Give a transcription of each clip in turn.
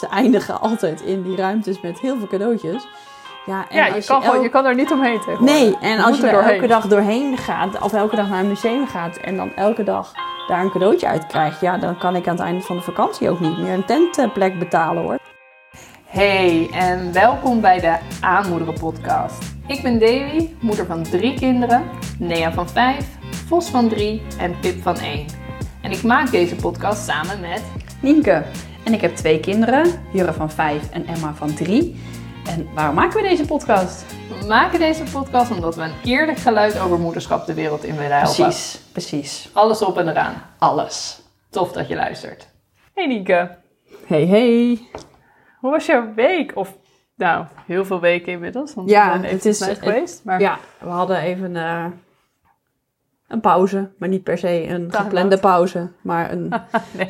ze eindigen altijd in die ruimtes met heel veel cadeautjes. Ja, en ja, je kan, gewoon, je kan er niet omheen tegenwoordig. Nee, en Je als je er doorheen. elke dag doorheen gaat, of elke dag naar een museum gaat en dan elke dag daar een cadeautje uit krijgt, ja, dan kan ik aan het einde van de vakantie ook niet meer een tentplek betalen hoor. Hey en welkom bij de Aanmoederen podcast. Ik ben Davy, moeder van drie kinderen, Nea van vijf, Vos van drie en Pip van één. En ik maak deze podcast samen met Nienke. En ik heb twee kinderen, Jurre van vijf en Emma van drie. En waarom maken we deze podcast? We maken deze podcast omdat we een eerlijk geluid over moederschap de wereld in willen helpen. Precies, precies. Alles op en eraan. Alles. Tof dat je luistert. Hey Nienke, Hey, hey. hoe was jouw week? Of nou, heel veel weken inmiddels, want Ja, we het is- het- geweest. Maar Ja, we hadden even eh, een pauze, maar niet per se een geplande pauze, maar een nee,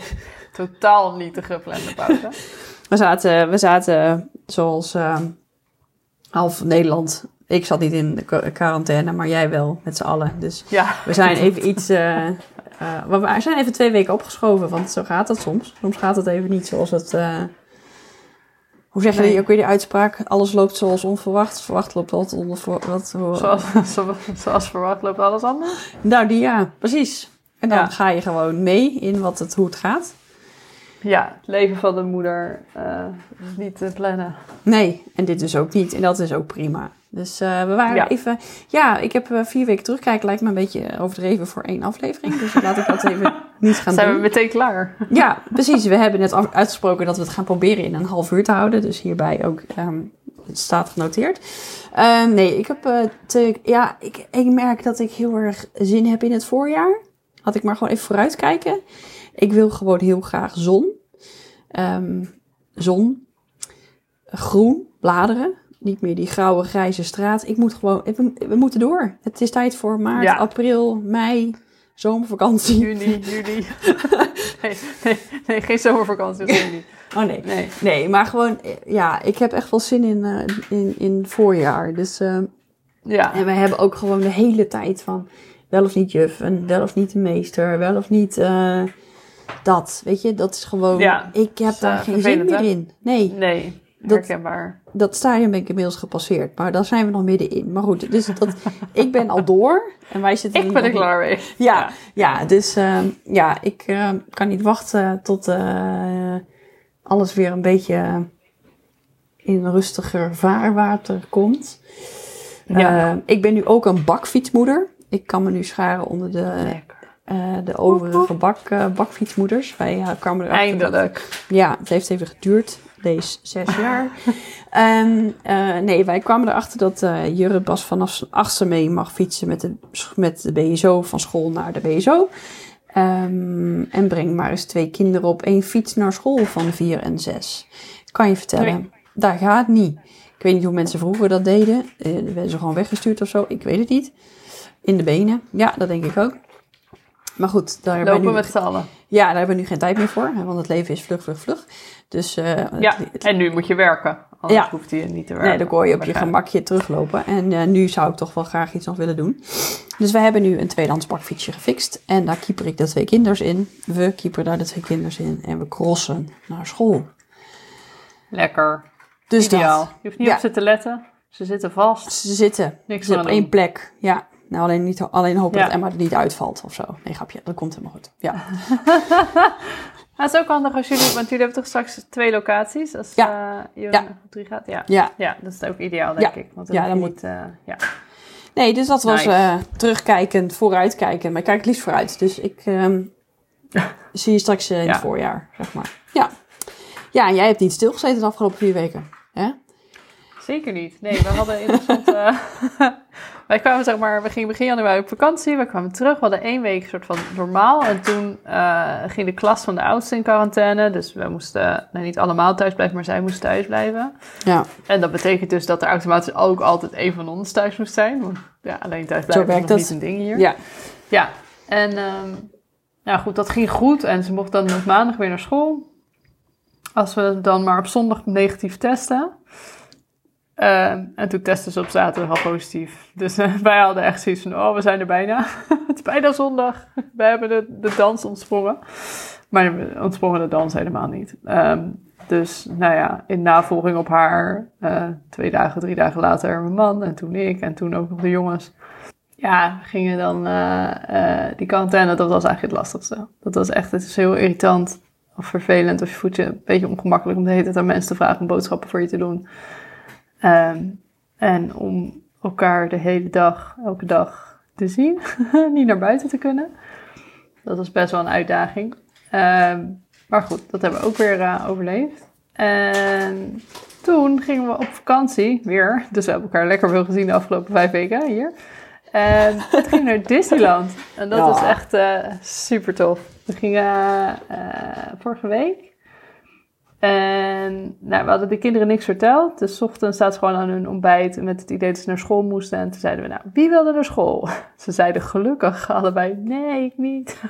totaal niet de geplande pauze. We zaten, we zaten zoals eh, half Nederland. Ik zat niet in de qua- quarantaine, maar jij wel, met z'n allen. Dus ja, we zijn even iets. eh, eh, we zijn even twee weken opgeschoven, want zo gaat het soms. Soms gaat het even niet zoals het. eh, hoe zeg je Nee. die, ook weer die uitspraak? Alles loopt zoals onverwacht. Verwacht loopt wat onverwacht. Wat, hoe- zoals, zo- zoals verwacht loopt alles anders. Nou, die ja, precies. En dan Ja. ga je gewoon mee in wat het, hoe het gaat. Ja, het leven van de moeder eh, is niet te plannen. Nee, en dit dus ook niet. En dat is ook prima. Dus eh, we waren Ja. even... Ja, ik heb eh, vier weken terugkijken. Lijkt me een beetje overdreven voor één aflevering. Dus laat ik dat even niet gaan Zijn we doen. meteen klaar? Ja, precies. We hebben net af- uitgesproken dat we het gaan proberen in een half uur te houden. Dus hierbij ook... ehm, het staat genoteerd. Ehm, nee, ik heb... te, ja, ik, ik merk dat ik heel erg zin heb in het voorjaar. Had ik maar gewoon even vooruitkijken. Ik wil gewoon heel graag zon. Ehm, zon. Groen. Bladeren. Niet meer die grauwe, grijze straat. Ik moet gewoon... We, we moeten door. Het is tijd voor maart, Ja. april, mei, zomervakantie. Juni, juli. nee, nee, nee, geen zomervakantie. juni. Oh nee. Nee. Nee, maar gewoon... eh, Ja, ik heb echt wel zin in, eh, in, in voorjaar. Dus... ehm, Ja, En wij hebben ook gewoon de hele tijd van wel of niet juf en wel of niet de meester, wel of niet eh, dat. Weet je, dat is gewoon. Ja, ik heb is, daar eh, geen zin meer hè? in. Nee, nee, Dat- herkenbaar. dat stadium ben ik inmiddels gepasseerd, maar daar zijn we nog middenin. Maar goed, dus dat, ik ben al door en wij zitten. Ik ben er klaar mee. Ja, ja, dus ehm, ja, ik ehm, kan niet wachten tot eh, alles weer een beetje in rustiger vaarwater komt. Ja. Eh, ik ben nu ook een bakfietsmoeder. Ik kan me nu scharen onder de, Lekker. Eh, de overige bak, eh, bakfietsmoeders. Wij eh, kwamen erachter. Eindelijk. Ja, het heeft even geduurd. Deze zes jaar. En eh, nee, wij kwamen erachter dat Jurre pas vanaf zijn achtste mee mag fietsen met de, met de BSO van school naar de BSO. Ehm, en breng maar eens twee kinderen op één fiets naar school van vier en zes. Kan je vertellen, Nee. daar gaat niet. Ik weet niet hoe mensen vroeger dat deden. Werden ze gewoon weggestuurd of zo? Ik weet het niet. In de benen. Ja, dat denk ik ook. Maar goed, daar hebben we Lopen nu, met z'n allen. ja, daar hebben we nu geen tijd meer voor. hè, Want het leven is vlug, vlug, vlug. Dus eh, Ja, het- en nu moet je werken. Anders Ja. hoeft hij niet te werken. Nee, dan kon je op je gemakje teruglopen. En eh, nu zou ik toch wel graag iets nog willen doen. Dus we hebben nu een tweedehands bakfietsje gefixt. En daar keeper ik de twee kinders in. We keeperen daar de twee kinders in. En we crossen naar school. Lekker. Dus Ideaal. dat. Je hoeft niet Ja. op ze te letten. Ze zitten vast. Ze zitten Niks ze op één plek. Ja. Nou, alleen, niet, alleen hopen Ja. dat Emma er niet uitvalt of zo. Nee, grapje. Dat komt helemaal goed. Ja. Het is ook handig als jullie, want jullie hebben toch straks twee locaties als Ja. eh, je Ja. drie gaat? Ja. ja. Ja, dat is ook ideaal, denk ik. Want dan Ja, dan moet- niet, eh, ja. Nee, dus dat was Nice. eh, terugkijkend, vooruitkijken. Maar ik kijk het liefst vooruit. Dus ik ehm, zie je straks in het voorjaar, zeg maar. Ja. Ja, en jij hebt niet stilgezeten de afgelopen vier weken. Hè? Zeker niet. Nee, we hadden interessant. wij kwamen zeg maar, we gingen begin januari op vakantie. We kwamen terug. We hadden één week soort van normaal. En toen eh, ging de klas van de oudste in quarantaine. Dus we moesten, nou, niet allemaal thuis blijven, maar zij moest thuis blijven. Ja, En dat betekent dus dat er automatisch ook altijd een van ons thuis moest zijn. Want ja, alleen thuis blijven is nog niet een ding hier. ja. Ja, en ehm nou goed, dat ging goed. En ze mocht dan op maandag weer naar school. Als we dan maar op zondag negatief testen. Ehm, en toen testen ze op zaterdag al positief. Dus eh, wij hadden echt zoiets van, oh, we zijn er bijna. het is bijna zondag. We hebben de, de dans ontsprongen. Maar we ontsprongen de dans helemaal niet. Ehm, Dus nou ja, in navolging op haar, eh, twee dagen, drie dagen later mijn man en toen ik en toen ook nog de jongens. Ja, gingen dan eh, die quarantaine, dat was eigenlijk het lastigste. Dat was echt, het is heel irritant of vervelend of je voelt je een beetje ongemakkelijk om de hele tijd aan mensen te vragen om boodschappen voor je te doen. Ehm, en om elkaar de hele dag, elke dag te zien, niet naar buiten te kunnen. Dat was best wel een uitdaging. Ehm, maar goed, dat hebben we ook weer eh, overleefd. En toen gingen we op vakantie weer. Dus we hebben elkaar lekker veel gezien de afgelopen vijf weken hier. En toen gingen we naar Disneyland. En dat Ja. was echt eh, super tof. We gingen eh, vorige week. En nou, we hadden de kinderen niks verteld. Dus 's ochtends staat ze gewoon aan hun ontbijt met het idee dat ze naar school moesten. En toen zeiden we, nou, wie wilde naar school? Ze zeiden gelukkig allebei, nee, ik niet.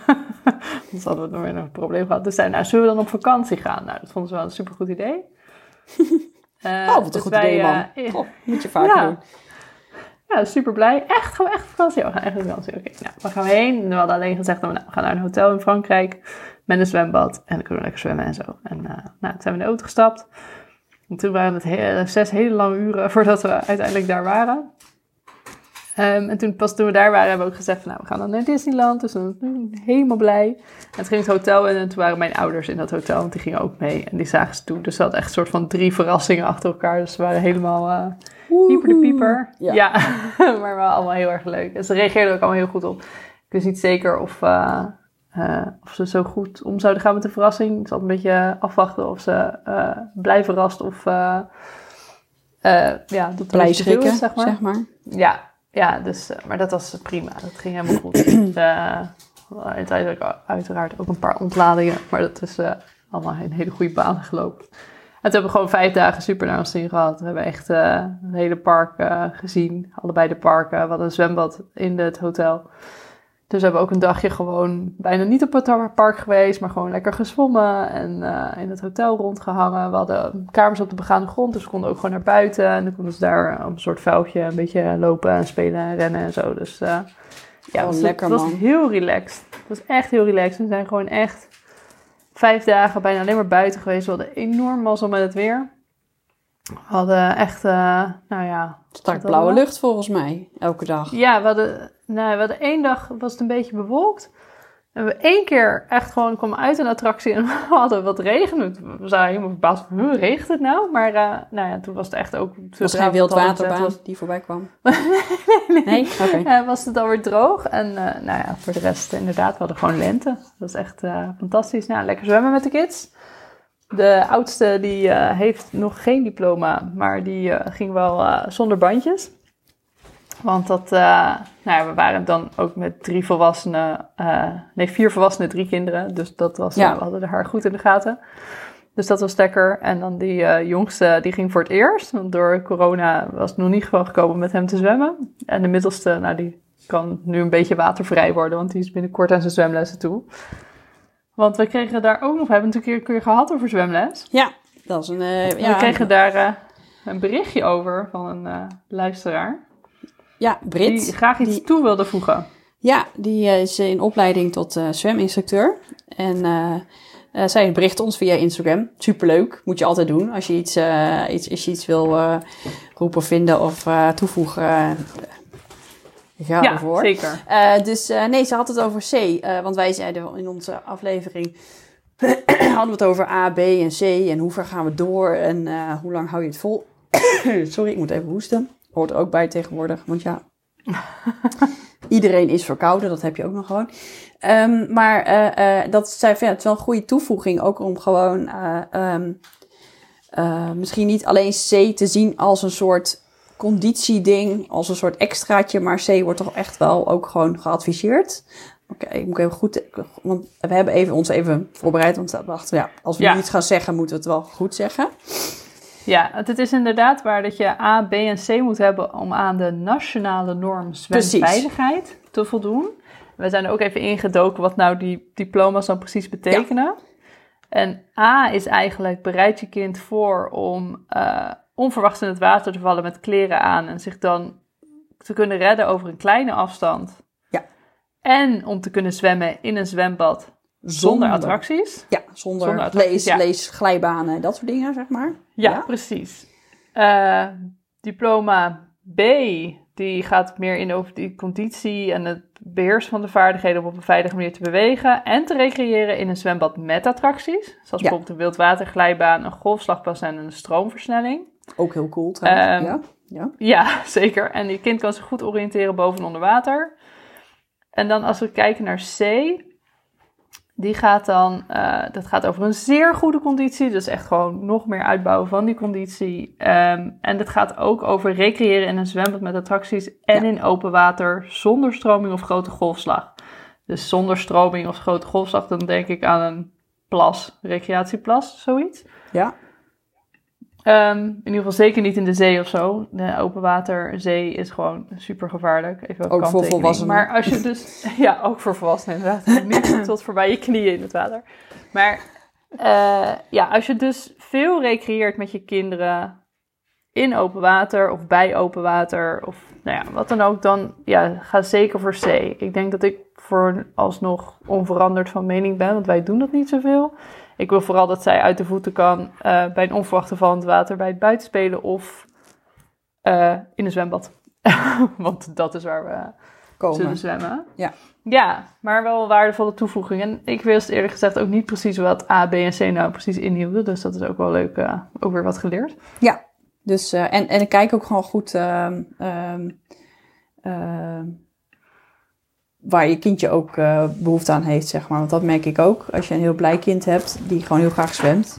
Anders hadden we nog weer een probleem gehad. Dus zeiden, nou, zullen we dan op vakantie gaan? Nou, dat vonden ze wel een supergoed idee. Eh, Oh, wat een dus goed wij, idee, man. Goh, moet je vaker ja. doen. ja, super blij. Echt, gewoon echt vakantie. We gaan echt op vakantie. Oké, nou, waar gaan we heen? En we hadden alleen gezegd, nou, we gaan naar een hotel in Frankrijk met een zwembad. En dan kunnen we lekker zwemmen en zo. En eh, nou, toen zijn we in de auto gestapt. En toen waren het he- zes hele lange uren voordat we uiteindelijk daar waren. Ehm, en toen, pas toen we daar waren, hebben we ook gezegd, van, nou, we gaan dan naar Disneyland. Dus dan mm, helemaal blij. En toen ging het hotel in en toen waren mijn ouders in dat hotel. Want die gingen ook mee en die zagen ze toen. Dus ze had echt een soort van drie verrassingen achter elkaar. Dus ze waren helemaal... Pieper de pieper. Ja. Ja, maar wel allemaal heel erg leuk. En ze reageerden ook allemaal heel goed op. Ik wist niet zeker of, eh, eh, of ze zo goed om zouden gaan met de verrassing. Ik zat een beetje afwachten of ze eh, blij verrast of uh, uh, ja, dat het Blij schrikken, zeg maar. zeg maar. Ja, ja dus, uh, maar dat was prima. Dat ging helemaal goed. uh, uiteindelijk uiteraard ook een paar ontladingen, maar dat is uh, allemaal een hele goede baan gelopen. En toen hebben we gewoon vijf dagen super naar ons zin gehad. We hebben echt uh, een hele park uh, gezien. Allebei de parken. We hadden een zwembad in het hotel. Dus we hebben ook een dagje gewoon bijna niet op het park geweest. Maar gewoon lekker gezwommen en uh, in het hotel rondgehangen. We hadden kamers op de begaande grond. Dus we konden ook gewoon naar buiten. En dan konden ze daar op een soort veldje een beetje lopen en spelen en rennen en zo. Dus ja, oh, het, lekker, het was man. heel relaxed. Het was echt heel relaxed. We zijn gewoon echt vijf dagen bijna alleen maar buiten geweest. We hadden enorm mazzel met het weer. We hadden echt, uh, nou ja... Strak blauwe lucht volgens mij, elke dag. Ja, we hadden, nou, we hadden één dag, was het een beetje bewolkt. En we één keer echt gewoon kwamen uit een attractie en we hadden wat regen. We zagen helemaal verbaasd van, hoe regent het nou? Maar uh, nou ja, toen was het echt ook... Het was geen wildwaterbaan was... die voorbij kwam? nee, nee. nee? Okay. Uh, was het alweer droog. En uh, nou ja, voor de rest inderdaad, we hadden gewoon lente. Dat was echt uh, fantastisch. Nou, lekker zwemmen met de kids. De oudste die heeft nog geen diploma, maar die ging wel zonder bandjes. Want dat, nou ja, we waren dan ook met drie volwassenen, nee vier volwassenen, drie kinderen. Dus dat was, ja. we hadden haar goed in de gaten. Dus dat was lekker. En dan die jongste, die ging voor het eerst. Want door corona was het nog niet gewoon gekomen met hem te zwemmen. En de middelste, nou die kan nu een beetje watervrij worden, want die is binnenkort aan zijn zwemlessen toe. Want we kregen daar ook nog, we hebben het een keer, gehad over zwemles. Ja, dat is een. Ja, we kregen daar een berichtje over van een luisteraar. Ja, Brit. Die graag iets die, toe wilde voegen. Ja, die is in opleiding tot zweminstructeur. En zij bericht ons via Instagram. Superleuk, moet je altijd doen. Als je iets, iets, als je iets wil roepen, vinden of toevoegen. Ga ja, ervoor. zeker. Dus nee, ze had het over C. Want wij zeiden in onze aflevering... hadden we het over A, B en C. En hoe ver gaan we door? En hoe lang hou je het vol? Sorry, ik moet even hoesten. Hoort ook bij tegenwoordig. Want ja, iedereen is verkouden. Dat heb je ook nog gewoon. Um, maar dat zei ja, het is wel een goede toevoeging. Ook om gewoon... Um, misschien niet alleen C te zien als een soort conditieding als een soort extraatje, maar C wordt toch echt wel ook gewoon geadviseerd. Oké, okay, ik moet even goed, want we hebben even, ons even voorbereid, want we dachten, ja, als we ja. iets gaan zeggen, moeten we het wel goed zeggen. Ja, het is inderdaad waar dat je A, B en C moet hebben om aan de nationale norm zwemveiligheid precies. te voldoen. We zijn er ook even ingedoken wat nou die diploma's dan precies betekenen. Ja. En A is eigenlijk bereid je kind voor om uh, onverwachts in het water te vallen met kleren aan en zich dan te kunnen redden over een kleine afstand. Ja. En om te kunnen zwemmen in een zwembad zonder attracties. Ja, zonder, Zonder attracties, lees, ja. lees, glijbanen, dat soort dingen, zeg maar. Ja, Ja. precies. Eh, diploma B, die gaat meer in over die conditie en het beheersen van de vaardigheden om op een veilige manier te bewegen en te recreëren in een zwembad met attracties. Zoals bijvoorbeeld een wildwaterglijbaan, een golfslagbassin en een stroomversnelling. Ook heel cool trouwens. Ehm, ja. Ja. Ja, zeker. En je kind kan zich goed oriënteren boven en onder water. En dan als we kijken naar C, die gaat dan, eh, dat gaat over een zeer goede conditie. Dus echt gewoon nog meer uitbouwen van die conditie. Ehm, en dat gaat ook over recreëren in een zwembad met attracties en Ja. in open water zonder stroming of grote golfslag. Dus zonder stroming of grote golfslag, dan denk ik aan een plas, recreatieplas, zoiets. ja. Ehm, in ieder geval zeker niet in de zee of zo. De open water zee is gewoon super gevaarlijk. Even Ook voor volwassenen. Maar als je dus... Ja, ook voor volwassenen inderdaad. niet tot voorbij je knieën in het water. Maar eh, ja, als je dus veel recreëert met je kinderen in open water of bij open water of nou ja, wat dan ook, dan ja, ga zeker voor C. Ik denk dat ik voor alsnog onveranderd van mening ben, want wij doen dat niet zoveel. Ik wil vooral dat zij uit de voeten kan eh, bij een onverwachte val in het water, bij het buitenspelen of eh, in een zwembad. want dat is waar we Komen. zullen zwemmen. Ja. Ja, maar wel een waardevolle toevoeging. En ik wist eerlijk gezegd ook niet precies wat A, B en C nou precies inhielden. Dus dat is ook wel leuk, eh, ook weer wat geleerd. Ja, dus, en, en ik kijk ook gewoon goed ehm, ehm, ehm, waar je kindje ook eh, behoefte aan heeft, zeg maar. Want dat merk ik ook. Als je een heel blij kind hebt, die gewoon heel graag zwemt.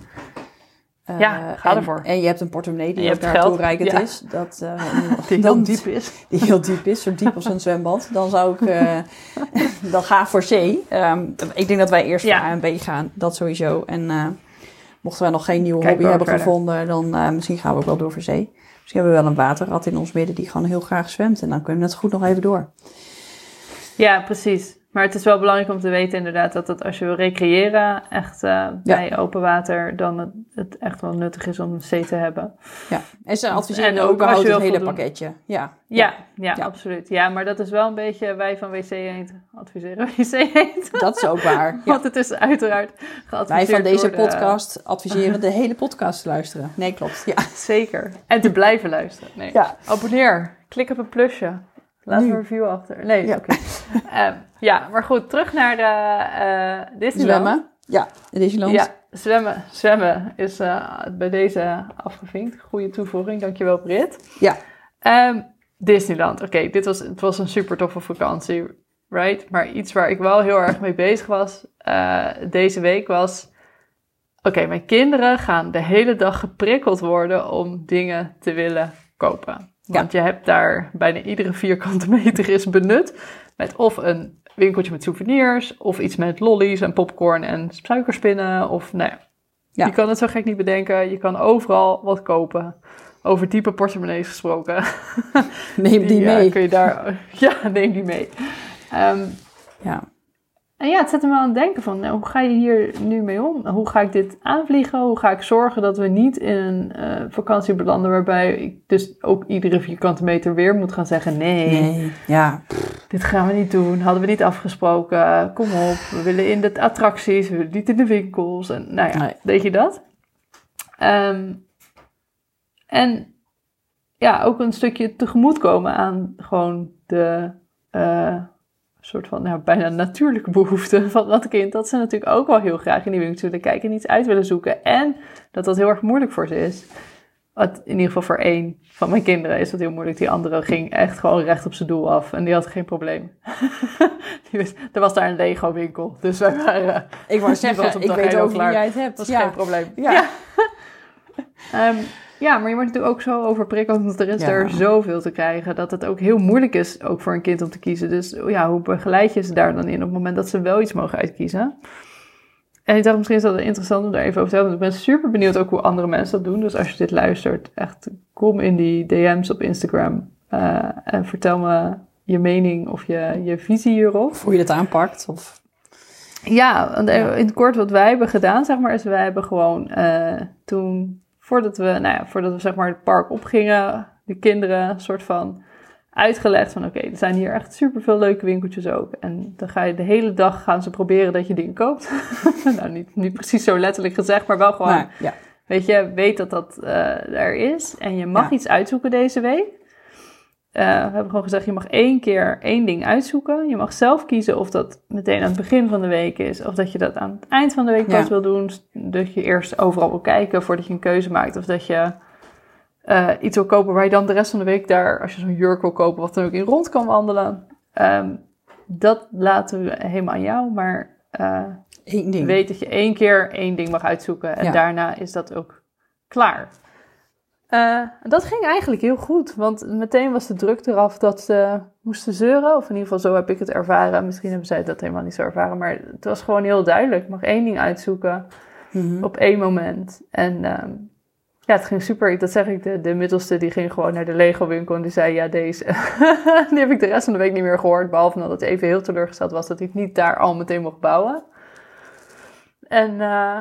Eh, Ja, ga en, ervoor. En je hebt een portemonnee die ook naar geld, toereikend ja. is. Dat, eh, Die heel diep is. die heel diep is, zo diep als een zwembad, dan zou ik dan ga voor C. Ehm, ik denk dat wij eerst Ja. voor A en B gaan, dat sowieso. En mochten wij nog geen nieuwe hobby hebben verder. gevonden, dan misschien gaan we ook wel door voor C. Misschien hebben we wel een waterrat in ons midden die gewoon heel graag zwemt. En dan kunnen we net goed nog even door. Ja, precies. Maar het is wel belangrijk om te weten inderdaad dat het als je wil recreëren, echt eh, bij open water, dan het, het echt wel nuttig is om een C te hebben. Ja. En ze adviseren En ook überhaupt het hele voldoen. pakketje. Ja. Ja, ja, Ja. absoluut. Ja, maar dat is wel een beetje, wij van WC Eend adviseren WC Eend. Dat is ook waar. Ja. Want het is uiteraard geadviseerd Wij van deze de- podcast adviseren de hele podcast te luisteren. Nee, klopt. Ja. Zeker. En te blijven luisteren. Nee. Ja. Abonneer. Klik op een plusje. Laat een review achter. Nee, Ja. oké. Ehm, ja, maar goed. Terug naar eh eh Disneyland. Zwemmen. Ja, Disneyland. Ja, zwemmen. Zwemmen is eh, bij deze afgevinkt. Goede toevoeging. Dankjewel, Brit. Ja. Ehm, Disneyland. Oké, dit was, het was een super toffe vakantie, right? Maar iets waar ik wel heel erg mee bezig was deze week was... Oké, mijn kinderen gaan de hele dag geprikkeld worden om dingen te willen kopen. Want je hebt daar bijna iedere vierkante meter is benut. Met of een winkeltje met souvenirs, of iets met lollies en popcorn en suikerspinnen. Of nou ja, Ja. je kan het zo gek niet bedenken. Je kan overal wat kopen. Over diepe portemonnees gesproken. Neem die eh, mee. kun je daar, ja, neem die mee. Ehm, Ja. En ja, het zet me wel aan het denken van, nou, hoe ga je hier nu mee om? Hoe ga ik dit aanvliegen? Hoe ga ik zorgen dat we niet in een eh, vakantie belanden waarbij ik dus ook iedere vierkante meter weer moet gaan zeggen, nee, Nee. Ja. dit gaan we niet doen, hadden we niet afgesproken, kom op, we willen in de attracties, we willen niet in de winkels. En nou ja, Nee. weet je dat? Ehm, en ja, ook een stukje tegemoetkomen aan gewoon de eh, soort van nou, bijna natuurlijke behoeften van dat kind. Dat ze natuurlijk ook wel heel graag in die winkel willen kijken en iets uit willen zoeken. En dat dat heel erg moeilijk voor ze is. Wat, in ieder geval voor één van mijn kinderen is dat heel moeilijk. Die andere ging echt gewoon recht op zijn doel af. En die had geen probleem. Die wist- er was daar een Lego winkel. Dus wij waren... Ik wou zeggen, ik weet ook hoe jij het hebt. Dat was ja. geen probleem. Ja. Ehm, ja, maar je wordt natuurlijk ook zo overprikkeld, want er is Ja. er zoveel te krijgen, dat het ook heel moeilijk is, ook voor een kind om te kiezen. Dus ja, hoe begeleid je ze daar dan in op het moment dat ze wel iets mogen uitkiezen? En ik dacht, misschien is dat interessant om daar even over te hebben, want ik ben super benieuwd ook hoe andere mensen dat doen. Dus als je dit luistert, echt kom in die DM's op Instagram eh, en vertel me je mening of je, je visie hierop. Of hoe je dat aanpakt. Of... Ja, want Ja. in het kort wat wij hebben gedaan, zeg maar, is wij hebben gewoon eh, toen, voordat we, nou ja, voordat we zeg maar het park opgingen, de kinderen een soort van uitgelegd van oké, er zijn hier echt superveel leuke winkeltjes ook. En dan ga je de hele dag gaan ze proberen dat je dingen koopt. nou, niet, niet precies zo letterlijk gezegd, maar wel gewoon, Maar, ja. weet je, weet dat dat eh, er is. En je mag Ja. iets uitzoeken deze week. Eh, we hebben gewoon gezegd, je mag één keer één ding uitzoeken. Je mag zelf kiezen of dat meteen aan het begin van de week is, of dat je dat aan het eind van de week Ja. pas wil doen. Dat je eerst overal wil kijken voordat je een keuze maakt. Of dat je eh, iets wil kopen waar je dan de rest van de week daar, als je zo'n jurk wil kopen, wat dan ook in rond kan wandelen. Ehm, dat laten we helemaal aan jou, maar eh, Eén ding. weet dat je één keer één ding mag uitzoeken en Ja. daarna is dat ook klaar. Eh, dat ging eigenlijk heel goed, want meteen was de druk eraf dat ze moesten zeuren. Of in ieder geval zo heb ik het ervaren. Misschien hebben zij dat helemaal niet zo ervaren, maar het was gewoon heel duidelijk. Ik mag één ding uitzoeken Mhm. op één moment. En ehm, ja, het ging super. Dat zeg ik, de, de middelste die ging gewoon naar de Lego winkel en die zei ja deze. die heb ik de rest van de week niet meer gehoord. Behalve dat het even heel teleurgesteld was dat het niet daar al meteen mocht bouwen. En eh,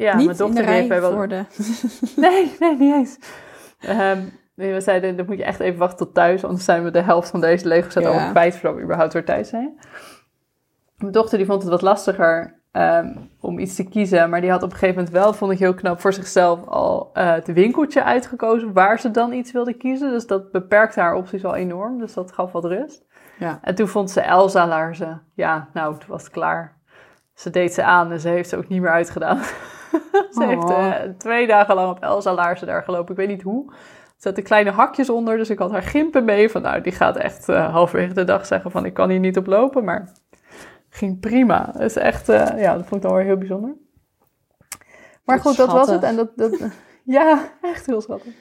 ja, Niet mijn dochter heeft mij wel... de... Nee, nee, niet eens. Ehm, nee, we zeiden, dan moet je echt even wachten tot thuis, anders zijn we de helft van deze Lego set Ja. al kwijt voordat we überhaupt weer thuis zijn. Mijn dochter die vond het wat lastiger ehm, om iets te kiezen, maar die had op een gegeven moment wel, vond ik heel knap, voor zichzelf al eh, het winkeltje uitgekozen waar ze dan iets wilde kiezen. Dus dat beperkte haar opties al enorm, dus dat gaf wat rust. Ja. En toen vond ze Elsa laarzen. Ja, nou, toen was het klaar. Ze deed ze aan en ze heeft ze ook niet meer uitgedaan. ze Oh. heeft eh, twee dagen lang op Elsa laarzen daar gelopen. Ik weet niet hoe. Er zaten kleine hakjes onder, dus ik had haar gimpen mee. Van nou, die gaat echt eh, halverwege de dag zeggen van ik kan hier niet op lopen. Maar ging prima. Dat is echt, eh, ja, dat vond ik dan weer heel bijzonder. Maar goed, dat was het. En dat, dat, ja, echt heel schattig.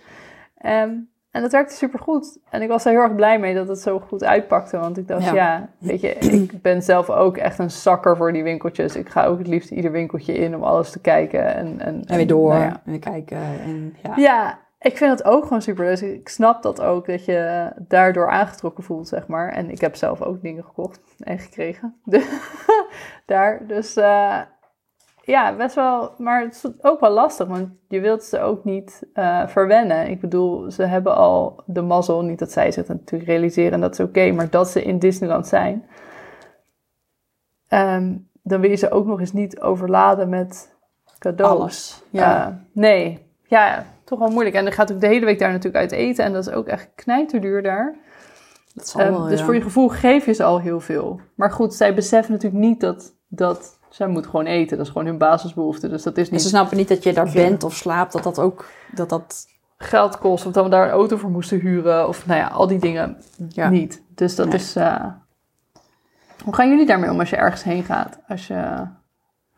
Ehm, en dat werkte supergoed. En ik was er heel erg blij mee dat het zo goed uitpakte. Want ik dacht, Ja. ja, weet je, ik ben zelf ook echt een zakker voor die winkeltjes. Ik ga ook het liefst ieder winkeltje in om alles te kijken. En, en, En weer door. nou ja. En weer kijken. En, ja. Ja, ik vind het ook gewoon super. Dus ik snap dat ook, dat je daardoor aangetrokken voelt, zeg maar. En ik heb zelf ook dingen gekocht en gekregen. Daar, dus eh, ja, best wel. Maar het is ook wel lastig, want je wilt ze ook niet eh, verwennen. Ik bedoel, ze hebben al de mazzel, niet dat zij zich natuurlijk realiseren, en dat is oké, maar dat ze in Disneyland zijn. Ehm, dan wil je ze ook nog eens niet overladen met cadeaus. Alles. Ja. Eh, nee, ja, toch wel moeilijk. En dan gaat ook de hele week daar natuurlijk uit eten. En dat is ook echt knijterduur daar. dat zal Ehm, wel, dus ja. voor je gevoel geef je ze al heel veel. Maar goed, zij beseffen natuurlijk niet dat, dat zij moeten gewoon eten. Dat is gewoon hun basisbehoefte. Dus dat is En niet ze snappen niet dat je daar bent of slaapt. Dat dat ook... Dat dat... geld kost. Of dat we daar een auto voor moesten huren. Of nou ja, al die dingen Ja. niet. Dus dat Nee. is... eh, Hoe gaan jullie daarmee om als je ergens heen gaat? Als je...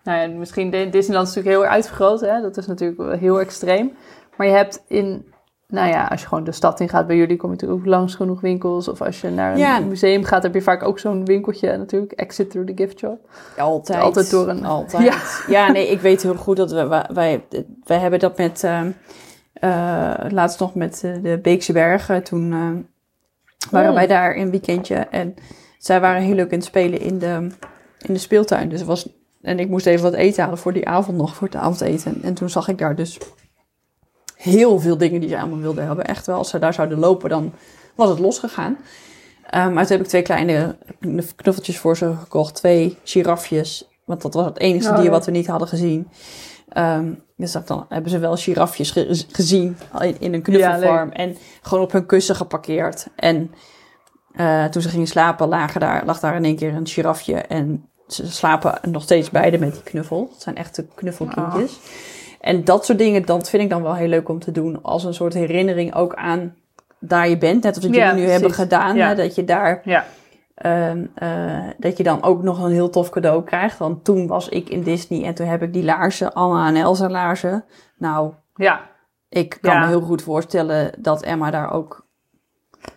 Nou ja, misschien Disneyland is natuurlijk heel erg uitvergroot. Hè? Dat is natuurlijk wel heel extreem. Maar je hebt in... Nou ja, als je gewoon de stad in gaat bij jullie, kom je natuurlijk ook langs genoeg winkels. Of als je naar een Ja. museum gaat, heb je vaak ook zo'n winkeltje natuurlijk. Exit through the gift shop. Altijd. Altijd door een- Altijd. Ja. Ja. nee, ik weet heel goed dat we... Wij, wij, hebben dat met... ehm, eh, laatst nog met eh, de Beekse Bergen. Toen eh, waren Oh. wij daar een weekendje. En zij waren heel leuk aan het spelen in de, in de speeltuin. Dus het was... En ik moest even wat eten halen voor die avond nog, voor het avondeten. En toen zag ik daar dus heel veel dingen die ze allemaal wilden hebben. Echt wel, als ze daar zouden lopen, dan was het losgegaan. Ehm maar toen heb ik twee kleine knuffeltjes voor ze gekocht. Twee girafjes. Want dat was het enige Oh, dier ja. wat we niet hadden gezien. Ehm, dus dan hebben ze wel girafjes ge- gezien in, in een knuffelfarm. en gewoon op hun kussen geparkeerd. En eh, toen ze gingen slapen, lagen daar, lag daar in één keer een girafje. En ze slapen nog steeds beide met die knuffel. Het zijn echte knuffelkindjes. En dat soort dingen, dat vind ik dan wel heel leuk om te doen. Als een soort herinnering ook aan daar je bent. Net als Ja, jullie nu hebben gedaan. Ja. Hè, dat je daar Ja. Ehm, eh, dat je dan ook nog een heel tof cadeau krijgt. Want toen was ik in Disney en toen heb ik die laarzen, Anna en Elsa laarzen. Nou, Ja, ik kan me heel goed voorstellen dat Emma daar ook...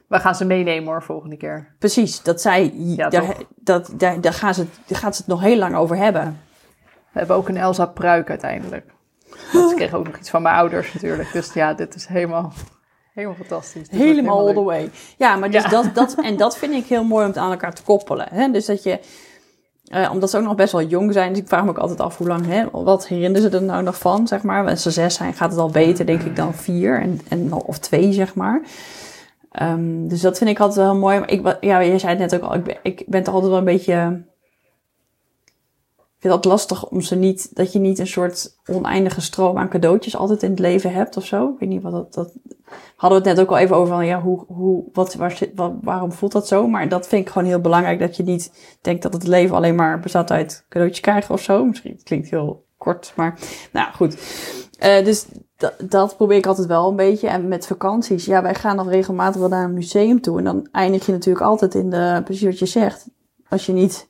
we gaan ze meenemen hoor, volgende keer. Precies, dat zij... Ja, daar, dat, daar, daar, gaan ze, daar gaat ze het nog heel lang over hebben. We hebben ook een Elsa pruik uiteindelijk. Want ze kregen ook nog iets van mijn ouders natuurlijk. Dus ja, dit is helemaal, helemaal fantastisch. Dit Helemaal all the leuk. way. Ja, maar dus Ja. Dat, dat, en dat vind ik heel mooi om het aan elkaar te koppelen. Hè? Dus dat je, eh, omdat ze ook nog best wel jong zijn, dus ik vraag me ook altijd af hoe lang, hè, wat herinneren ze er nou nog van, zeg maar. Als ze zes zijn, gaat het al beter, denk ik, dan vier en, en, of twee, zeg maar. Ehm, dus dat vind ik altijd wel heel mooi. Maar ik, ja, je zei het net ook al, ik ben, ik ben toch altijd wel een beetje... Vind het lastig om ze niet, dat je niet een soort oneindige stroom aan cadeautjes altijd in het leven hebt of zo. Ik weet niet wat dat, dat hadden we het net ook al even over van, ja, hoe, hoe, wat, wat, waarom voelt dat zo? Maar dat vind ik gewoon heel belangrijk, dat je niet denkt dat het leven alleen maar bestaat uit cadeautjes krijgen of zo. Misschien klinkt heel kort, maar nou goed. Eh, dus dat, dat probeer ik altijd wel een beetje. En met vakanties, ja, wij gaan dan regelmatig wel naar een museum toe. En dan eindig je natuurlijk altijd in de, precies wat je zegt. Als je niet,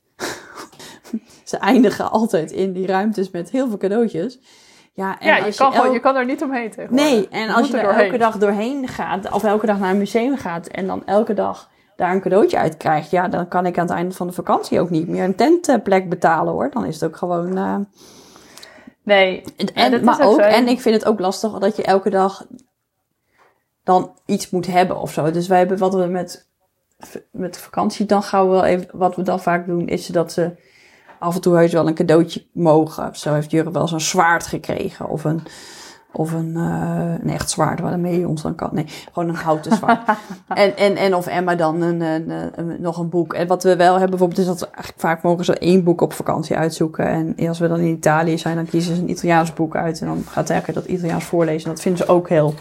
ze eindigen altijd in die ruimtes met heel veel cadeautjes. Ja, en ja, je als kan, gewoon, je kan er niet omheen tegenwoordig. Nee, en als je er er elke dag doorheen gaat, of elke dag naar een museum gaat en dan elke dag daar een cadeautje uit krijgt, ja, dan kan ik aan het einde van de vakantie ook niet meer een tentplek betalen hoor. Dan is het ook gewoon. eh, Nee, en, is maar ook en ik vind het ook lastig dat je elke dag dan iets moet hebben of zo. Dus wij hebben wat we met, met vakantie dan gauw wel even, wat we dan vaak doen, is dat ze af en toe heus wel een cadeautje mogen. Zo heeft Jurre wel zo'n zwaard gekregen of een, of een, eh, een echt zwaard waarmee je ons dan kan. Nee, gewoon een houten zwaard. en, en, en of Emma dan een, een, een- nog een boek. En wat we wel hebben bijvoorbeeld is dat we eigenlijk vaak mogen ze één boek op vakantie uitzoeken. En als we dan in Italië zijn, dan kiezen ze een Italiaans boek uit. En dan gaat Terke dat Italiaans voorlezen. En dat vinden ze ook heel...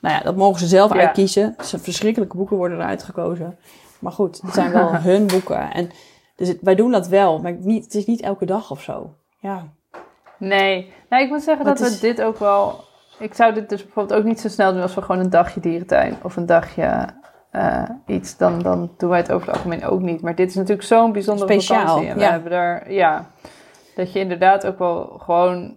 Nou ja, dat mogen ze zelf Ja. uitkiezen. Verschrikkelijke boeken worden eruit gekozen. Maar goed, het zijn wel hun boeken. En dus het- wij doen dat wel, maar niet, het is niet elke dag of zo. Ja, nee. Nou, ik moet zeggen Maar dat we dit ook wel... Ik zou dit dus bijvoorbeeld ook niet zo snel doen als we gewoon een dagje dierentuin of een dagje eh, iets. Dan, dan doen wij het over het algemeen ook niet. Maar dit is natuurlijk zo'n bijzondere Speciaal, vakantie. En we ja. hebben daar, ja, dat je inderdaad ook wel gewoon...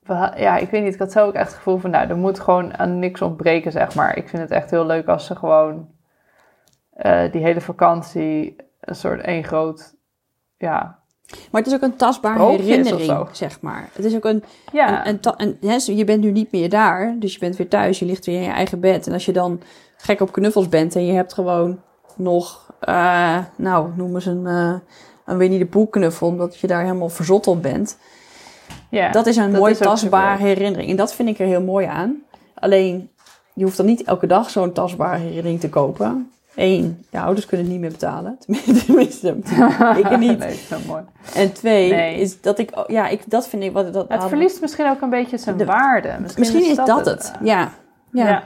we Ja, ik weet niet, ik had zo ook echt het gevoel van, nou, er moet gewoon aan niks ontbreken, zeg maar. Ik vind het echt heel leuk als ze gewoon eh, die hele vakantie een soort één groot, ja, maar het is ook een tastbare herinnering, zeg maar. Het is ook een, ja, En, en, ta- en hè, je bent nu niet meer daar, dus je bent weer thuis, je ligt weer in je eigen bed. En als je dan gek op knuffels bent en je hebt gewoon nog, eh, nou, noem eens een, eh een Winnie de Pooh knuffel, omdat je daar helemaal verzot op bent. ja. dat is een dat mooi tastbare herinnering. En dat vind ik er heel mooi aan. Alleen, je hoeft dan niet elke dag zo'n tastbare herinnering te kopen. Eén, je ouders kunnen het niet meer betalen. Tenminste, ik niet. nee, mooi. En twee, Nee. is dat ik, oh, ja, ik, dat vind ik, wat, dat, Het verliest misschien ook een beetje zijn De- waarde. Misschien, Misschien is dat het. Ja. Ja. Ja.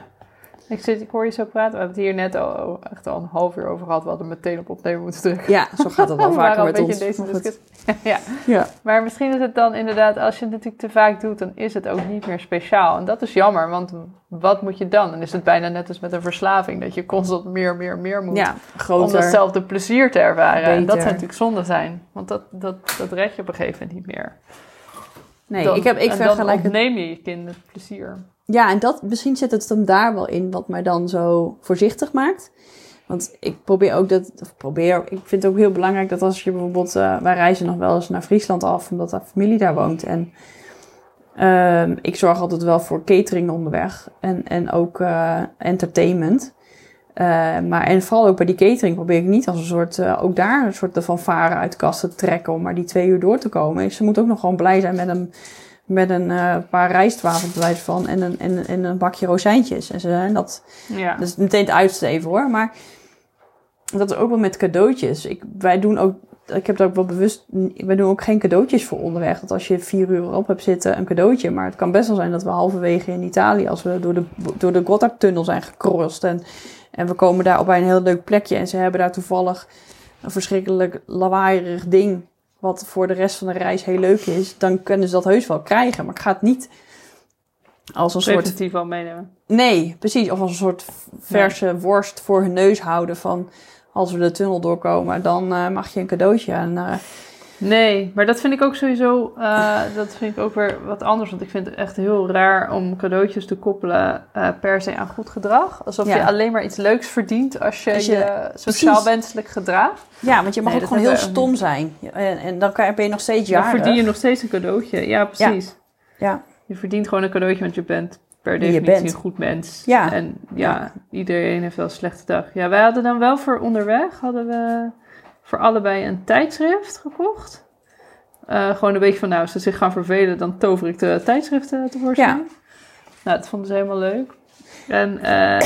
Ik, zit, ik hoor je zo praten. We hebben het hier net al, echt al een half uur over gehad. We hadden meteen op opnemen moeten drukken. Ja, zo gaat het wel vaker met ons. deze discussie. ja. Ja. Maar misschien is het dan inderdaad, als je het natuurlijk te vaak doet, dan is het ook niet meer speciaal. En dat is jammer, want wat moet je dan? Dan is het bijna net als met een verslaving, dat je constant meer, meer, meer moet. ja, om groter. datzelfde plezier te ervaren. En dat zou natuurlijk zonde zijn. Want dat, dat, dat red je op een gegeven moment niet meer. Nee, Dan- ik, heb, ik dan vergelijk het. ontneem je je kind het plezier. Ja, en dat, misschien zit het hem daar wel in wat mij dan zo voorzichtig maakt. Want ik probeer ook dat, probeer, ik vind het ook heel belangrijk dat als je bijvoorbeeld, eh, wij reizen nog wel eens naar Friesland af, omdat daar familie daar woont. En ehm, ik zorg altijd wel voor catering onderweg en, en ook eh, entertainment. Eh, maar en vooral ook bij die catering probeer ik niet als een soort, ook daar een soort de fanfare uit de kast te trekken om maar die twee uur door te komen. Ze moet ook nog gewoon blij zijn met een, met een eh, paar wijze van en een, en, en een bakje rozijntjes. En ze zijn dat, Ja. dat is meteen het uitsteven hoor, maar dat is ook wel met cadeautjes. Ik, wij doen ook, ik heb het ook wel bewust, wij doen ook geen cadeautjes voor onderweg. Dat als je vier uur op hebt zitten, een cadeautje. Maar het kan best wel zijn dat we halverwege in Italië, als we door de, door de Gotthardtunnel zijn gecrossed en, en we komen daar op bij een heel leuk plekje en ze hebben daar toevallig een verschrikkelijk lawaaierig ding, wat voor de rest van de reis heel leuk is, dan kunnen ze dat heus wel krijgen. Maar ik ga het niet als een soort Preventief al meenemen. Nee, precies. Of als een soort verse worst voor hun neus houden van als we de tunnel doorkomen, dan eh, mag je een cadeautje. En, Nee, maar dat vind ik ook sowieso, eh, dat vind ik ook weer wat anders. Want ik vind het echt heel raar om cadeautjes te koppelen eh, per se aan goed gedrag. Alsof Ja. je alleen maar iets leuks verdient als je Als je, je- sociaal wenselijk gedraagt. ja, want je mag Nee, ook gewoon heel stom zijn. En, en dan kan, ben je nog steeds Dan jarig. verdien je nog steeds een cadeautje. Ja, precies. Ja, Je verdient gewoon een cadeautje, want je bent per definitie bent. een goed mens. Ja. En ja, iedereen heeft wel een slechte dag. Ja, wij hadden dan wel voor onderweg, hadden we voor allebei een tijdschrift gekocht. Eh, gewoon een beetje van, nou, als ze zich gaan vervelen, dan tover ik de tijdschriften tevoorschijn. Ja. Nou, dat vonden ze helemaal leuk. En eh,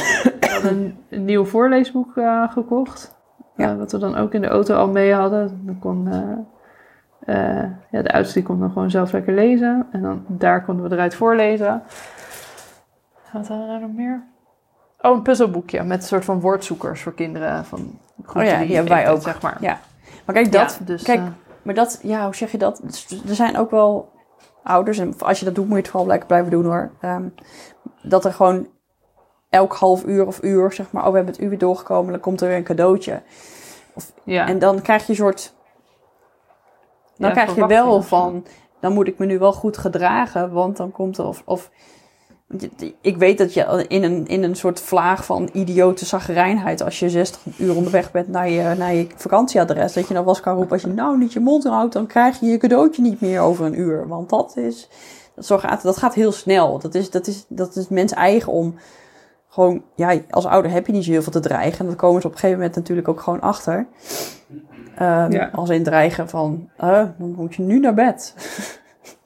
hadden een, nieuw voorleesboek eh, gekocht. Ja. Wat we dan ook in de auto al mee hadden. Dan kon, ja, de oudste die kon dan gewoon zelf lekker lezen. En dan daar konden we eruit voorlezen. Wat hadden we daar nog meer? Oh, een puzzelboekje met een soort van woordzoekers voor kinderen. Van Oh ja, die hebben wij ook. Zeg maar. Ja. Maar kijk, dat, Ja, dus, kijk, eh, maar dat, ja, hoe zeg je dat? Dus Er zijn ook wel ouders, en als je dat doet, moet je het vooral lekker blijven doen hoor. Ehm, dat er gewoon elk half uur of uur, zeg maar, oh, we hebben het uur weer doorgekomen, dan komt er weer een cadeautje. ja. En dan krijg je een soort, dan Ja, krijg je wel of van, dan moet ik me nu wel goed gedragen, want dan komt er, of, of ik weet dat je in een, in een soort vlaag van idiote zaggerijnheid, als je 60 uur onderweg bent naar je, naar je vakantieadres, dat je dan eens kan roepen, als je nou niet je mond houdt, dan krijg je je cadeautje niet meer over een uur. Want dat is, dat, zo gaat, dat gaat heel snel. Dat is, dat is, dat is mens eigen om gewoon, ja, als ouder heb je niet zo heel veel te dreigen. En dat komen ze op een gegeven moment natuurlijk ook gewoon achter. Ehm, Ja. Als in dreigen van, dan moet je nu naar bed.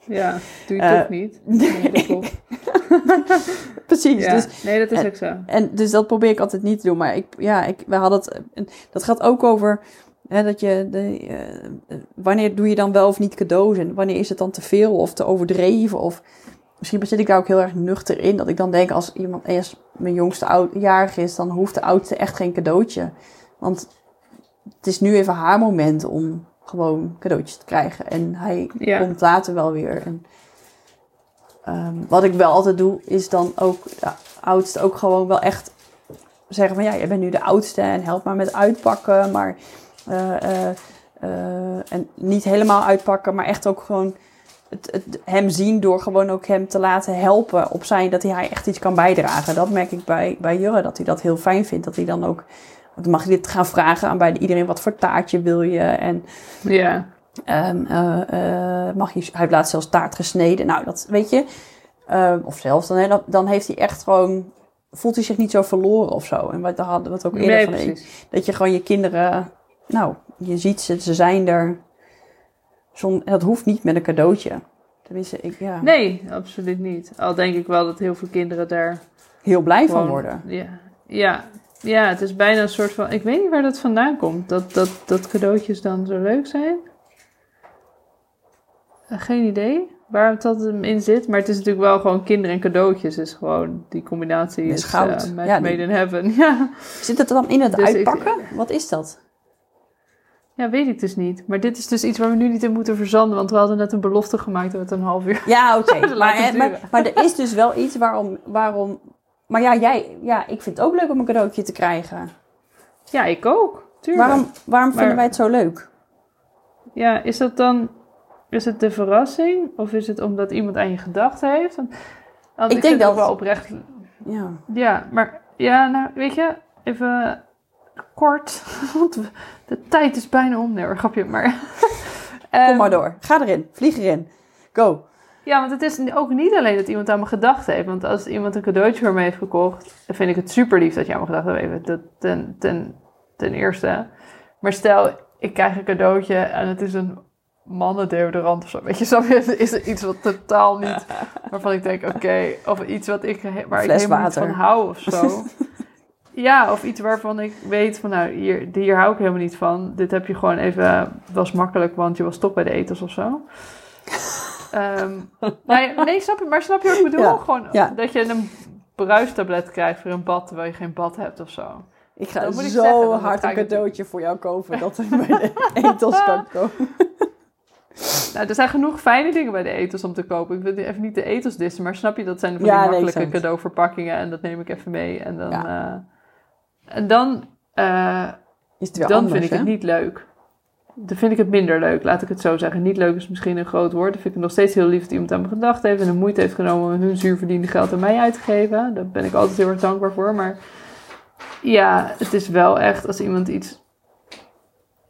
ja, doe je Eh, toch niet? Nee. Precies. Ja, Dus nee, dat is en- ook zo. En dus dat probeer ik altijd niet te doen. Maar ik, ja, ik, we hadden het. Dat gaat ook over. Hè, dat je de, eh, wanneer doe je dan wel of niet cadeaus? En wanneer is het dan te veel of te overdreven? Of misschien zit ik daar ook heel erg nuchter in. Dat ik dan denk als iemand eerst mijn jongste oud, jarig is, dan hoeft de oudste echt geen cadeautje. Want het is nu even haar moment om gewoon cadeautjes te krijgen. En hij Ja. komt later wel weer. En, ehm, wat ik wel altijd doe, is dan ook de oudste ook gewoon wel echt zeggen van ja, jij bent nu de oudste en help maar met uitpakken. Maar eh, eh, eh, en niet helemaal uitpakken, maar echt ook gewoon het, het, hem zien door gewoon ook hem te laten helpen op zijn dat hij echt iets kan bijdragen. Dat merk ik bij, bij Jurre, dat hij dat heel fijn vindt. Dat hij dan ook, dan mag je dit gaan vragen aan bij iedereen, wat voor taartje wil je? En Ja, Ehm, eh, eh, mag je, hij heeft laatst zelfs taart gesneden. Nou, dat weet je. Ehm, of zelfs, dan, dan, heeft hij echt gewoon... Voelt hij zich niet zo verloren of zo. En wat, hadden we het ook eerder nee, van. precies. Dat je gewoon je kinderen... Nou, je ziet ze, ze zijn er. Zon, dat hoeft niet met een cadeautje. Tenminste, ik ja, Nee, absoluut niet. Al denk ik wel dat heel veel kinderen daar heel blij van worden. Ja, ja, ja, het is bijna een soort van... Ik weet niet waar dat vandaan komt. Dat, dat, dat cadeautjes dan zo leuk zijn. Eh, geen idee waar het dat in zit. Maar het is natuurlijk wel gewoon kinderen en cadeautjes. Is gewoon die combinatie Is is, goud. eh, Ja, made in heaven. Ja. Zit het er dan in het Dus ik- uitpakken? Wat is dat? ja, weet ik dus niet. Maar dit is dus iets waar we nu niet in moeten verzanden. Want we hadden net een belofte gemaakt dat het een half uur... Ja, oké. Maar, maar, maar er is dus wel iets waarom... waarom maar ja, jij, ja, ik vind het ook leuk om een cadeautje te krijgen. Ja, ik ook. Tuurlijk. Waarom, waarom vinden wij het zo leuk? Ja, is dat dan... Is het de verrassing? Of is het omdat iemand aan je gedacht heeft? Want, want Ik ik, denk dat- wel oprecht... Ja. Ja, maar... Ja, nou, weet je... Even kort. Want de tijd is bijna om. Nee hoor, grapje. Maar... Kom Ehm, maar door. Ga erin. Vlieg erin. Go. Ja, want het is ook niet alleen dat iemand aan me gedacht heeft. Want als iemand een cadeautje voor me heeft gekocht, dan vind ik het super lief dat je aan me gedacht hebt. Even dat ten, ten, ten eerste. Maar stel, ik krijg een cadeautje en het is een mannendeodorant of zo. Weet je, snap je? Het is iets wat totaal niet, waarvan ik denk, oké. of iets wat ik, waar ik helemaal niet van hou of zo. Ja, of iets waarvan ik weet van, nou, hier, hier hou ik helemaal niet van. Dit heb je gewoon even, was makkelijk, want je was toch bij de eters of zo. Ehm, nee, nee, snap je, maar snap je wat ik bedoel? Ja, Gewoon ja. dat je een bruistablet krijgt voor een bad, terwijl je geen bad hebt of zo. Ik ga moet ik zo zeggen, hard een ik cadeautje voor jou kopen dat er bij de etels kan komen. Nou, er zijn genoeg fijne dingen bij de etels om te kopen. Ik wil even niet de etels dissen, maar snap je, dat zijn van die makkelijke ik cadeauverpakkingen en dat neem ik even mee. En dan, Ja. eh, en dan, eh, Is het weer dan anders, vind ik het niet leuk. Dan vind ik het minder leuk, laat ik het zo zeggen. Niet leuk is misschien een groot woord. Dan vind ik het nog steeds heel lief dat iemand aan me gedacht heeft... en de moeite heeft genomen om hun zuurverdiende geld aan mij uit te geven. Daar ben ik altijd heel erg dankbaar voor. Maar ja, het is wel echt als iemand iets...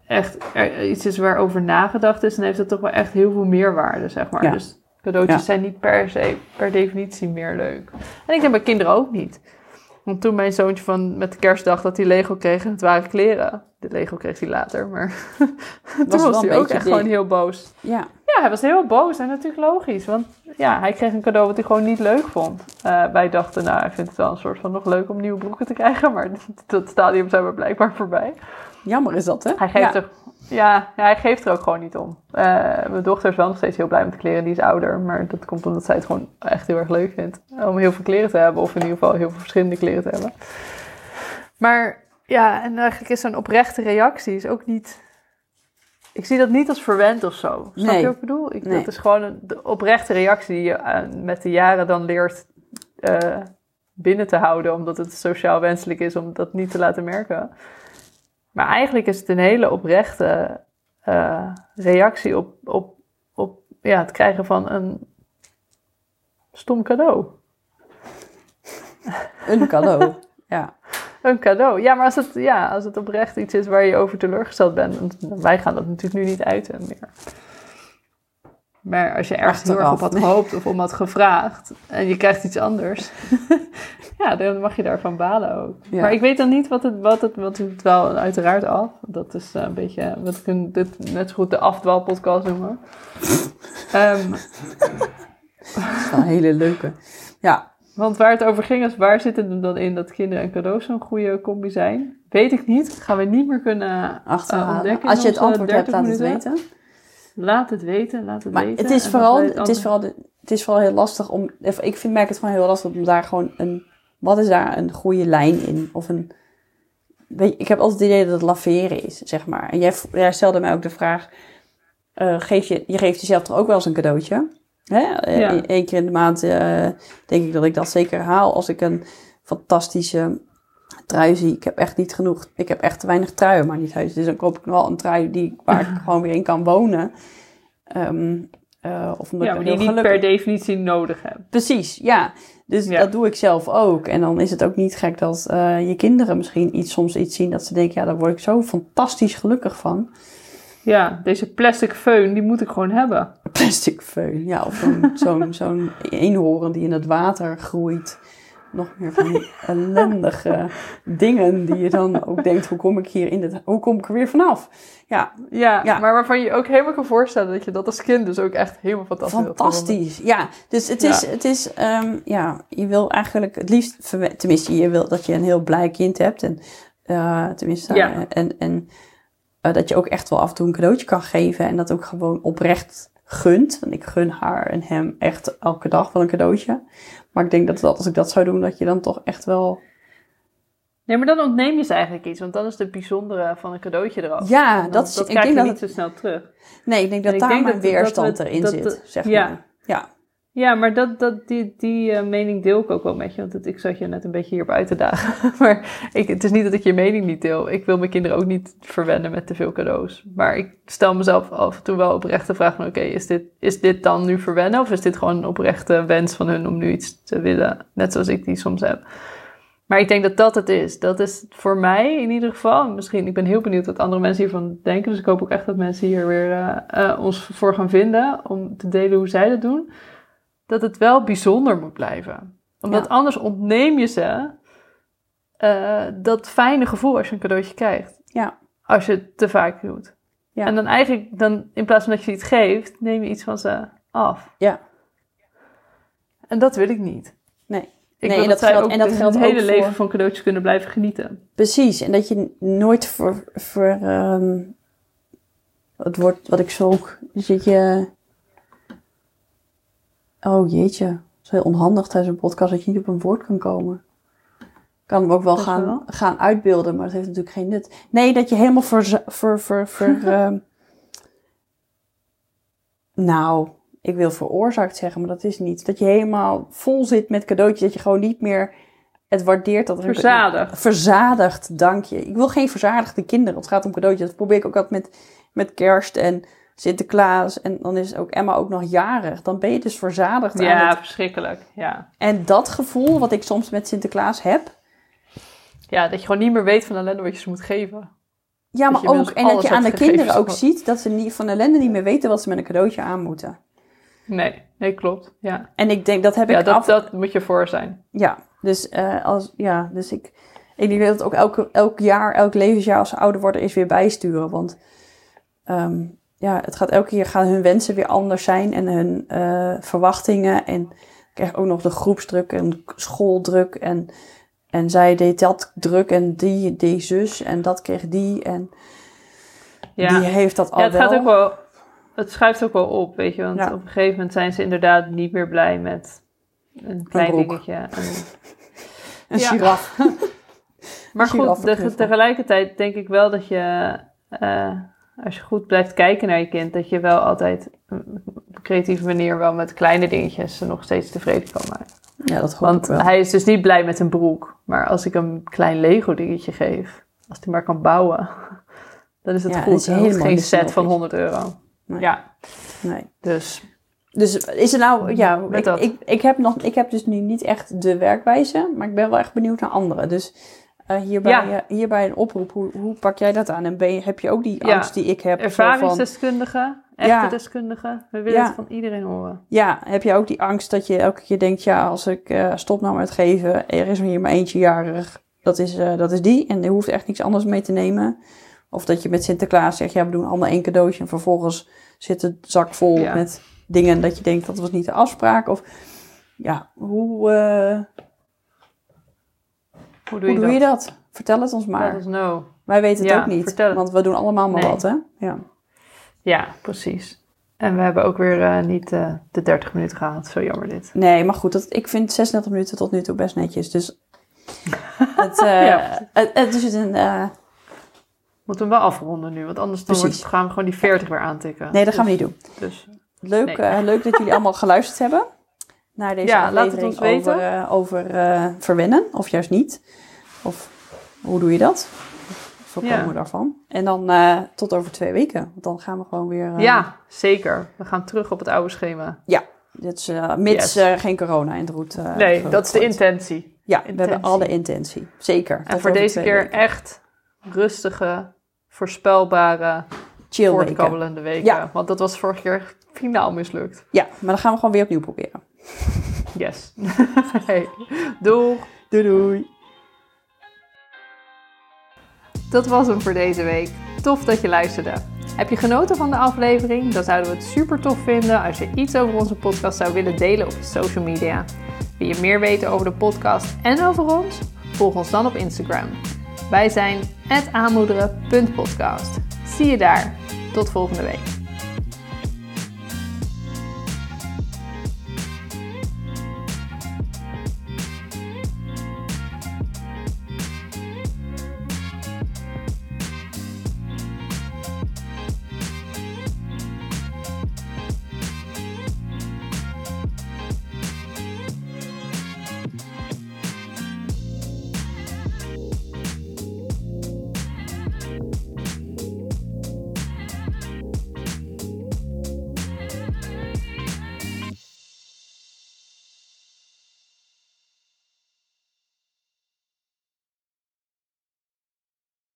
echt er, iets is waarover nagedacht is... dan heeft het toch wel echt heel veel meerwaarde, zeg maar. Ja. Dus cadeautjes Ja. zijn niet per se, per definitie meer leuk. En ik denk bij kinderen ook niet. Want toen mijn zoontje van met de kerstdag dat hij Lego kreeg en het waren kleren. De Lego kreeg hij later, maar toen was hij ook echt dik. gewoon heel boos. Ja. Ja, hij was heel boos en natuurlijk logisch. Want ja, hij kreeg een cadeau wat hij gewoon niet leuk vond. Eh, wij dachten, nou, hij vindt het wel een soort van nog leuk om nieuwe broeken te krijgen. Maar dat stadium zijn we blijkbaar voorbij. Jammer is dat, hè? Hij geeft, ja. er, ja, ja, hij geeft er ook gewoon niet om. Eh, mijn dochter is wel nog steeds heel blij met de kleren. Die is ouder. Maar dat komt omdat zij het gewoon echt heel erg leuk vindt. Om heel veel kleren te hebben. Of in ieder geval heel veel verschillende kleren te hebben. Maar ja, en eigenlijk is zo'n oprechte reactie is ook niet... Ik zie dat niet als verwend of zo. Snap Nee. je wat ik bedoel? Ik, Nee. Dat is gewoon een de oprechte reactie die je eh, met de jaren dan leert eh, binnen te houden. Omdat het sociaal wenselijk is om dat niet te laten merken. Maar eigenlijk is het een hele oprechte eh, reactie op, op, op ja, het krijgen van een stom cadeau. Een cadeau. ja. Een cadeau. Ja, maar als het, ja, als het oprecht iets is waar je over teleurgesteld bent, want wij gaan dat natuurlijk nu niet uiten meer. Maar als je ergens heel erg op had gehoopt of om had gevraagd en je krijgt iets anders, ja, dan mag je daarvan balen ook. Ja. Maar ik weet dan niet wat het, wat het, wat het wel uiteraard af. Dat is eh, een beetje wat ik een- dit net zo goed de afdwaalpodcast noemen. Ehm, Dat is wel een hele leuke. Ja. Want waar het over ging is, waar zit het dan in dat kinderen en cadeaus zo'n goede combi zijn? Weet ik niet. Gaan we niet meer kunnen eh, Achterhalen. ontdekken. Als je het antwoord hebt, 30 laat het weten. Laat het weten, laat het Maar weten. het is, En vooral, het, is vooral, de- het is vooral heel lastig om... Ik vind, merk het gewoon heel lastig om daar gewoon een... Wat is daar een goede lijn in? Of een... Weet je, ik heb altijd het idee dat het laveren is, zeg maar. En jij, jij stelde mij ook de vraag... eh, geef je, je geeft jezelf toch ook wel eens een cadeautje? Hè? Ja. Eén keer in de maand eh, denk ik dat ik dat zeker haal. Als ik een fantastische trui zie. Ik heb echt niet genoeg... Ik heb echt te weinig truien, maar niet huis. Dus dan koop ik wel een trui die, waar ik gewoon weer in kan wonen. Ehm, eh, of omdat Ja, ik maar die niet gelukkig- per definitie nodig hebt. Precies, ja. Dus Ja. dat doe ik zelf ook. En dan is het ook niet gek dat eh, je kinderen misschien iets, soms iets zien dat ze denken, ja, daar word ik zo fantastisch gelukkig van. Ja, deze plastic föhn, die moet ik gewoon hebben. Plastic föhn, ja. Of zo'n zo'n zo'n eenhoorn die in het water groeit. Nog meer van die ellendige dingen die je dan ook denkt, hoe kom ik hier in dit, hoe kom ik er weer vanaf? Ja, Ja, Ja. maar waarvan je ook helemaal kan voorstellen dat je dat als kind dus ook echt helemaal fantastisch. Fantastisch, ja. Dus het is, Ja. het is ehm, ja, je wil eigenlijk het liefst, tenminste, je wil dat je een heel blij kind hebt. En, eh, tenminste, Ja. eh, en, en eh, dat je ook echt wel af en toe een cadeautje kan geven. En dat ook gewoon oprecht gunt. Want ik gun haar en hem echt elke dag wel een cadeautje. Maar ik denk dat, dat als ik dat zou doen, dat je dan toch echt wel... Nee, maar dan ontneem je ze eigenlijk iets, want dan is het bijzondere van een cadeautje eraf. Ja, Dan- dat is... dat ik krijg denk je dat niet het- zo snel terug. nee, ik denk dat En daar mijn dat weerstand we- erin dat zit, zeg ja. maar. Ja, Ja, maar dat, dat, die, die eh, mening deel ik ook wel met je. Want het, ik zat je net een beetje hierop uit te dagen. maar ik, het is niet dat ik je mening niet deel. Ik wil mijn kinderen ook niet verwennen met te veel cadeaus. Maar ik stel mezelf af en toe wel oprecht de vraag. Oké, is, dit, is dit dan nu verwennen? Of is dit gewoon een oprechte wens van hun om nu iets te willen? Net zoals ik die soms heb. Maar ik denk dat dat het is. Dat is voor mij in ieder geval. Misschien, ik ben heel benieuwd wat andere mensen hiervan denken. Dus ik hoop ook echt dat mensen hier weer eh, eh, ons voor gaan vinden. Om te delen hoe zij dat doen. Dat het wel bijzonder moet blijven. Omdat Ja. anders ontneem je ze eh, dat fijne gevoel als je een cadeautje krijgt. ja, Als je het te vaak doet. Ja. En dan eigenlijk, dan, in plaats van dat je iets geeft, neem je iets van ze af. ja. En dat wil ik niet. Nee. Ik Nee, wil en dat, geldt- ook en dat het geldt hele voor- leven van cadeautjes kunnen blijven genieten. Precies, en dat je nooit voor, voor ehm, het woord wat ik zoek, dat je, oh jeetje, het is heel onhandig tijdens een podcast dat je niet op een woord kan komen. Ik kan hem ook wel Dat gaan, wel. gaan uitbeelden, maar dat heeft natuurlijk geen nut. Nee, dat je helemaal voor, voor, voor, voor ehm, nou, ik wil veroorzaakt zeggen, maar dat is niet. Dat je helemaal vol zit met cadeautjes, dat je gewoon niet meer het waardeert dat er een Verzadigd. Verzadigd, dank je. Ik wil geen verzadigde kinderen. Het gaat om cadeautjes. Dat probeer ik ook altijd met, met kerst en Sinterklaas. En dan is ook Emma ook nog jarig. Dan ben je dus verzadigd aan Ja, het... verschrikkelijk. Ja. En dat gevoel wat ik soms met Sinterklaas heb... ja, dat je gewoon niet meer weet van de ellende wat je ze moet geven. Ja, maar ook... En dat je aan de kinderen ook ziet dat ze niet, van ellende niet meer weten wat ze met een cadeautje aan moeten. Nee, nee, klopt. Ja, En ik denk, dat heb ja ik dat, af... dat moet je voor zijn. Ja, dus, eh, als, ja, dus ik... Ik denk dat het ook elke, elk jaar, elk levensjaar als ze ouder worden, is weer bijsturen. Want ehm, ja, het gaat elke keer gaan hun wensen weer anders zijn en hun eh, verwachtingen. En krijg ook nog de groepsdruk en schooldruk. En, en zij deed dat druk en die, die zus en dat kreeg die. En Ja. die heeft dat al Ja, het wel. gaat ook wel. Het schuift ook wel op, weet je. Want Ja. op een gegeven moment zijn ze inderdaad niet meer blij met een klein dingetje. En- Een giraf. Maar goed, de, tegelijkertijd denk ik wel dat je, eh, als je goed blijft kijken naar je kind, dat je wel altijd op een creatieve manier wel met kleine dingetjes nog steeds tevreden kan maken. Ja, dat hoop Want ik wel. hij is dus niet blij met een broek. Maar als ik hem een klein Lego dingetje geef, als hij maar kan bouwen, dan is het Ja, goed. het is geen set van snoppies. 100 euro. Nee. Ja, Nee. dus Dus is er nou, ja, ik, ik, ik, heb nog, ik heb dus nu niet echt de werkwijze, maar ik ben wel echt benieuwd naar anderen. Dus eh, hierbij, Ja. eh, hierbij een oproep, hoe, hoe pak jij dat aan? En ben heb je ook die Ja. angst die ik heb? zo van, ervaringsdeskundige, echte Ja. deskundige, we willen het van iedereen horen. ja, heb je ook die angst dat je elke keer denkt, ja, als ik eh, stop nou met geven, er is er hier maar eentje jarig, dat is, dat is die en je hoeft echt niks anders mee te nemen. Of dat je met Sinterklaas zegt, ja, we doen allemaal één cadeautje en vervolgens zit het zak vol met dingen dat je denkt, dat was niet de afspraak. Of ja, hoe, Hoe doe hoe je doe je dat? Vertel het ons maar. Let us know. Wij weten het Ja, ook niet, want we doen allemaal maar Nee. wat, hè? Ja. Ja, precies. En we hebben ook weer eh, niet eh, de 30 minuten gehaald. Zo jammer dit. Nee, maar goed, dat, ik vind 36 minuten tot nu toe best netjes. Dus het, eh, Ja. het, het is een... Moeten we hem wel afronden nu, want anders dan wordt- gaan we gewoon die 40 weer aantikken. nee, dat gaan we Dus- niet doen. Dus Leuk, Nee. leuk dat jullie allemaal geluisterd hebben naar deze Ja, laat het ons weten. over, eh, over eh, verwennen, of juist niet. Of hoe doe je dat? Voorkomen Ja. daarvan. En dan eh, tot over twee weken, want dan gaan we gewoon weer... ja, zeker. We gaan terug op het oude schema. Dit is, mits Yes. geen corona in de route. nee, dat is de intentie. Ja, we hebben intentie. alle intentie. Zeker. En voor deze keer weken. echt rustige, voorspelbare, chill weken. voortkabbelende weken. Ja. Want dat was vorige keer finaal mislukt. Ja, maar dan gaan we gewoon weer opnieuw proberen. Yes. hey, doeg. Doei doei. Dat was hem voor deze week. Tof dat je luisterde. Heb je genoten van de aflevering? Dan zouden we het super tof vinden als je iets over onze podcast zou willen delen op je social media. Wil je meer weten over de podcast en over ons? Volg ons dan op Instagram. Wij zijn aanmoederen.podcast. Zie je daar. Tot volgende week.